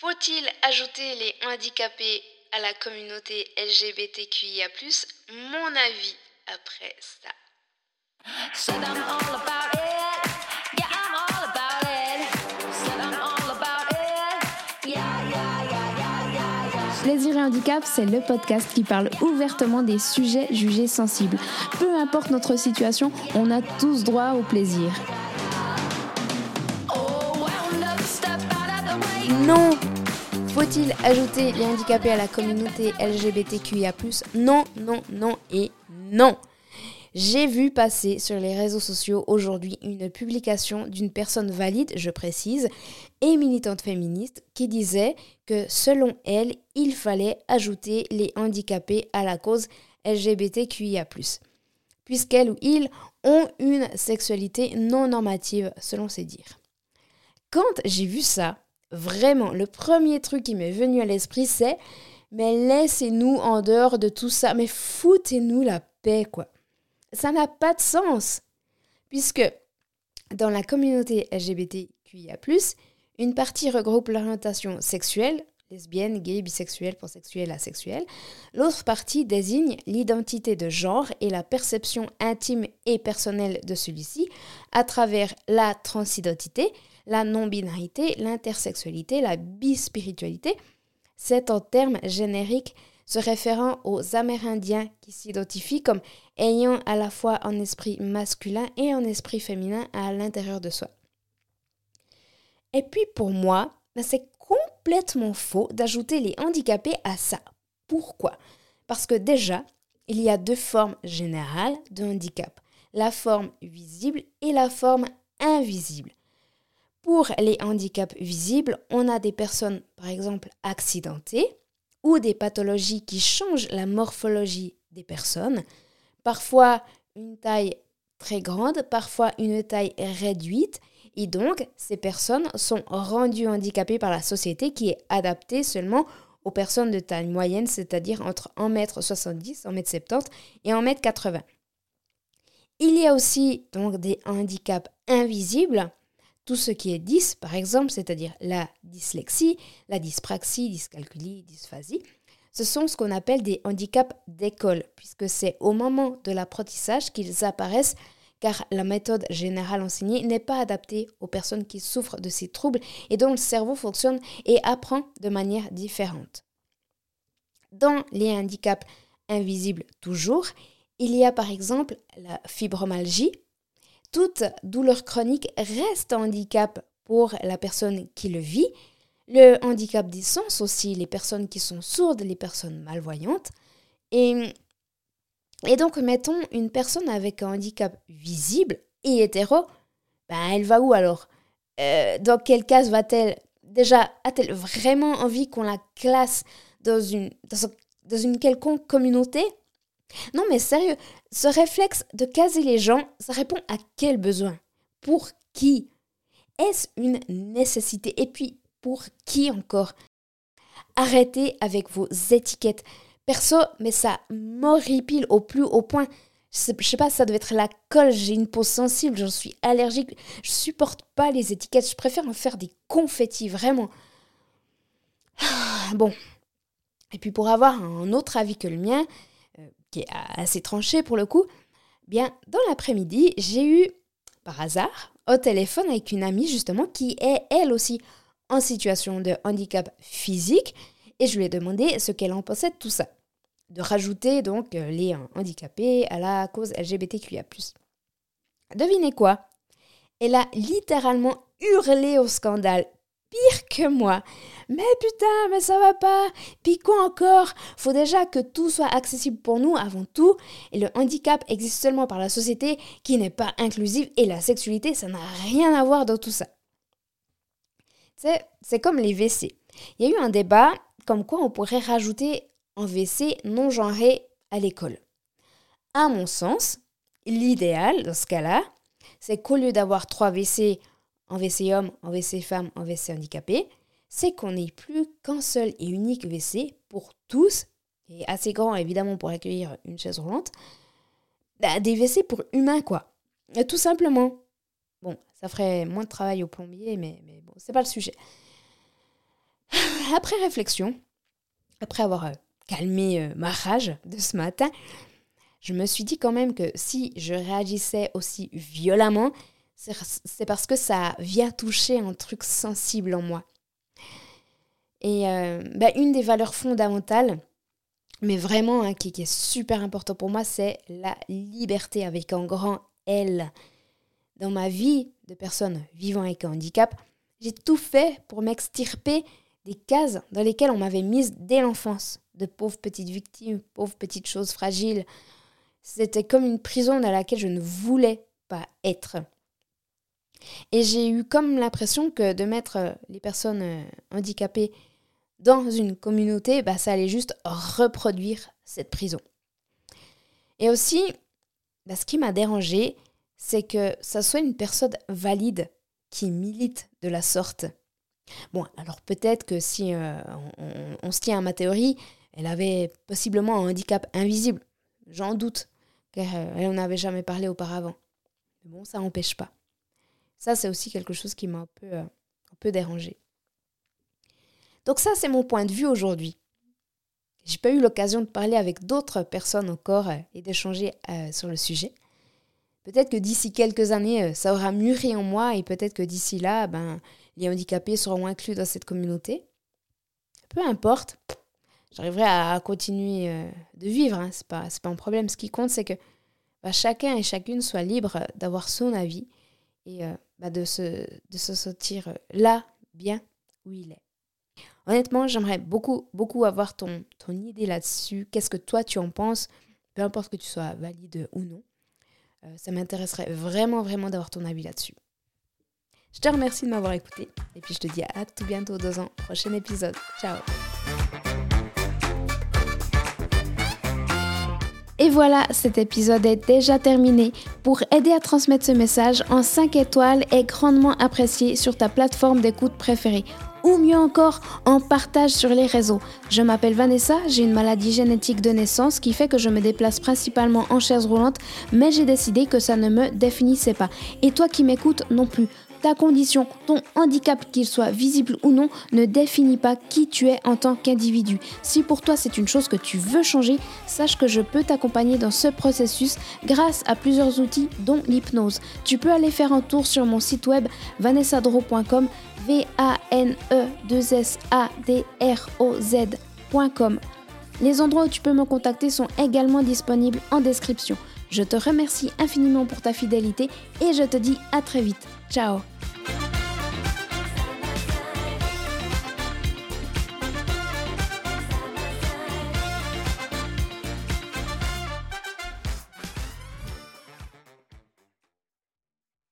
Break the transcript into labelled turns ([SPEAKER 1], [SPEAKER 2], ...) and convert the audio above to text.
[SPEAKER 1] Faut-il ajouter les handicapés à la communauté LGBTQIA Mon avis après ça.
[SPEAKER 2] Plaisir et handicap, c'est le podcast qui parle ouvertement des sujets jugés sensibles. Peu importe notre situation, on a tous droit au plaisir. Non. Faut-il ajouter les handicapés à la communauté LGBTQIA ⁇ Non, non, non et non. J'ai vu passer sur les réseaux sociaux aujourd'hui une publication d'une personne valide, je précise, et militante féministe qui disait que selon elle, il fallait ajouter les handicapés à la cause LGBTQIA, puisqu'elle ou ils ont une sexualité non normative, selon ses dires. Quand j'ai vu ça, vraiment, le premier truc qui m'est venu à l'esprit, c'est mais laissez-nous en dehors de tout ça, mais foutez-nous la paix, quoi ça n'a pas de sens. Puisque dans la communauté LGBTQIA, une partie regroupe l'orientation sexuelle, lesbienne, gay, bisexuelle, pansexuelle, asexuelle. L'autre partie désigne l'identité de genre et la perception intime et personnelle de celui-ci à travers la transidentité, la non-binarité, l'intersexualité, la bispiritualité. C'est en termes génériques se référant aux Amérindiens qui s'identifient comme ayant à la fois un esprit masculin et un esprit féminin à l'intérieur de soi. Et puis pour moi, ben, c'est complètement faux d'ajouter les handicapés à ça. Pourquoi? Parce que déjà, il y a deux formes générales de handicap, la forme visible et la forme invisible. Pour les handicaps visibles, on a des personnes, par exemple, accidentées, ou des pathologies qui changent la morphologie des personnes, parfois une taille très grande, parfois une taille réduite, et donc ces personnes sont rendues handicapées par la société qui est adaptée seulement aux personnes de taille moyenne, c'est-à-dire entre 1m70, 1m70 et 1m80. Il y a aussi donc des handicaps invisibles tout ce qui est dys, par exemple, c'est-à-dire la dyslexie, la dyspraxie, dyscalculie, dysphasie, ce sont ce qu'on appelle des handicaps d'école, puisque c'est au moment de l'apprentissage qu'ils apparaissent, car la méthode générale enseignée n'est pas adaptée aux personnes qui souffrent de ces troubles et dont le cerveau fonctionne et apprend de manière différente. Dans les handicaps invisibles toujours, il y a par exemple la fibromyalgie, toute douleur chronique reste un handicap pour la personne qui le vit. Le handicap des sens aussi, les personnes qui sont sourdes, les personnes malvoyantes. Et, donc, mettons une personne avec un handicap visible et hétéro, ben, elle va où alors? Euh, Dans quelle case va-t-elle? Déjà, a-t-elle vraiment envie qu'on la classe dans une quelconque communauté? Non mais sérieux, ce réflexe de caser les gens, ça répond à quel besoin? Pour qui? Est-ce une nécessité? Et puis, pour qui encore? Arrêtez avec vos étiquettes. Perso, mais ça m'horripile au plus haut point. Je sais, pas, ça doit être la colle, j'ai une peau sensible, j'en suis allergique. Je supporte pas les étiquettes, je préfère en faire des confettis, vraiment. Bon. Et puis pour avoir un autre avis que le mien, qui est assez tranché pour le coup, bien dans l'après-midi, j'ai eu par hasard au téléphone avec une amie justement qui est elle aussi en situation de handicap physique et je lui ai demandé ce qu'elle en pensait de tout ça. De rajouter donc euh, les handicapés à la cause LGBTQIA. Devinez quoi? Elle a littéralement hurlé au scandale pire que moi. Mais putain, mais ça va pas. Puis quoi encore? Faut déjà que tout soit accessible pour nous avant tout. Et le handicap existe seulement par la société qui n'est pas inclusive. Et la sexualité, ça n'a rien à voir dans tout ça. C'est comme les WC. Il y a eu un débat comme quoi on pourrait rajouter un WC non genré à l'école. À mon sens, l'idéal dans ce cas-là, c'est qu'au lieu d'avoir trois WC en WC homme, en WC femme, en WC handicapé, c'est qu'on n'ait plus qu'un seul et unique WC pour tous, et assez grand évidemment pour accueillir une chaise roulante, bah, des WC pour humains quoi. tout simplement. Bon, ça ferait moins de travail au plombier, mais, mais bon, c'est pas le sujet. après réflexion, après avoir euh, calmé euh, ma rage de ce matin, je me suis dit quand même que si je réagissais aussi violemment, c'est parce que ça vient toucher un truc sensible en moi. Et euh, bah, une des valeurs fondamentales, mais vraiment hein, qui, qui, est super important pour moi, c'est la liberté avec un grand L. Dans ma vie de personne vivant avec un handicap, j'ai tout fait pour m'extirper des cases dans lesquelles on m'avait mise dès l'enfance, de pauvres petites victimes, pauvres petites choses fragiles. C'était comme une prison dans laquelle je ne voulais pas être. Et j'ai eu comme l'impression que de mettre euh, les personnes euh, handicapées dans une communauté, bah, ça allait juste reproduire cette prison. Et aussi, bah, ce qui m'a dérangé, c'est que ça soit une personne valide qui milite de la sorte. Bon, alors peut-être que si euh, on, se tient à ma théorie, elle avait possiblement un handicap invisible. J'en doute, car elle n'en avait jamais parlé auparavant. Mais bon, ça n'empêche pas. Ça, c'est aussi quelque chose qui m'a un peu, euh, un peu dérangé. Donc ça, c'est mon point de vue aujourd'hui. J'ai pas eu l'occasion de parler avec d'autres personnes encore euh, et d'échanger euh, sur le sujet. Peut-être que d'ici quelques années, ça aura mûri en moi et peut-être que d'ici là, ben, les handicapés seront inclus dans cette communauté. Peu importe, j'arriverai à continuer de vivre, hein, c'est pas, pas un problème. Ce qui compte, c'est que ben, chacun et chacune soit libre d'avoir son avis et bah, de, se, sentir là, bien où il est. Honnêtement, j'aimerais beaucoup, beaucoup avoir ton, ton idée là-dessus. Qu'est-ce que toi tu en penses? Peu importe que tu sois valide ou non. Euh, ça m'intéresserait vraiment, vraiment d'avoir ton avis là-dessus. Je te remercie de m'avoir écouté et puis je te dis à tout bientôt dans un prochain épisode. Ciao Et voilà, cet épisode est déjà terminé. Pour aider à transmettre ce message, en 5 étoiles est grandement apprécié sur ta plateforme d'écoute préférée. Ou mieux encore, en partage sur les réseaux. Je m'appelle Vanessa, j'ai une maladie génétique de naissance qui fait que je me déplace principalement en chaise roulante, mais j'ai décidé que ça ne me définissait pas. Et toi qui m'écoutes non plus ta condition, ton handicap, qu'il soit visible ou non, ne définit pas qui tu es en tant qu'individu. Si pour toi c'est une chose que tu veux changer, sache que je peux t'accompagner dans ce processus grâce à plusieurs outils dont l'hypnose. Tu peux aller faire un tour sur mon site web vanessadro.com v a n e 2 s a d r o. Les endroits où tu peux me contacter sont également disponibles en description. Je te remercie infiniment pour ta fidélité et je te dis à très vite. Ciao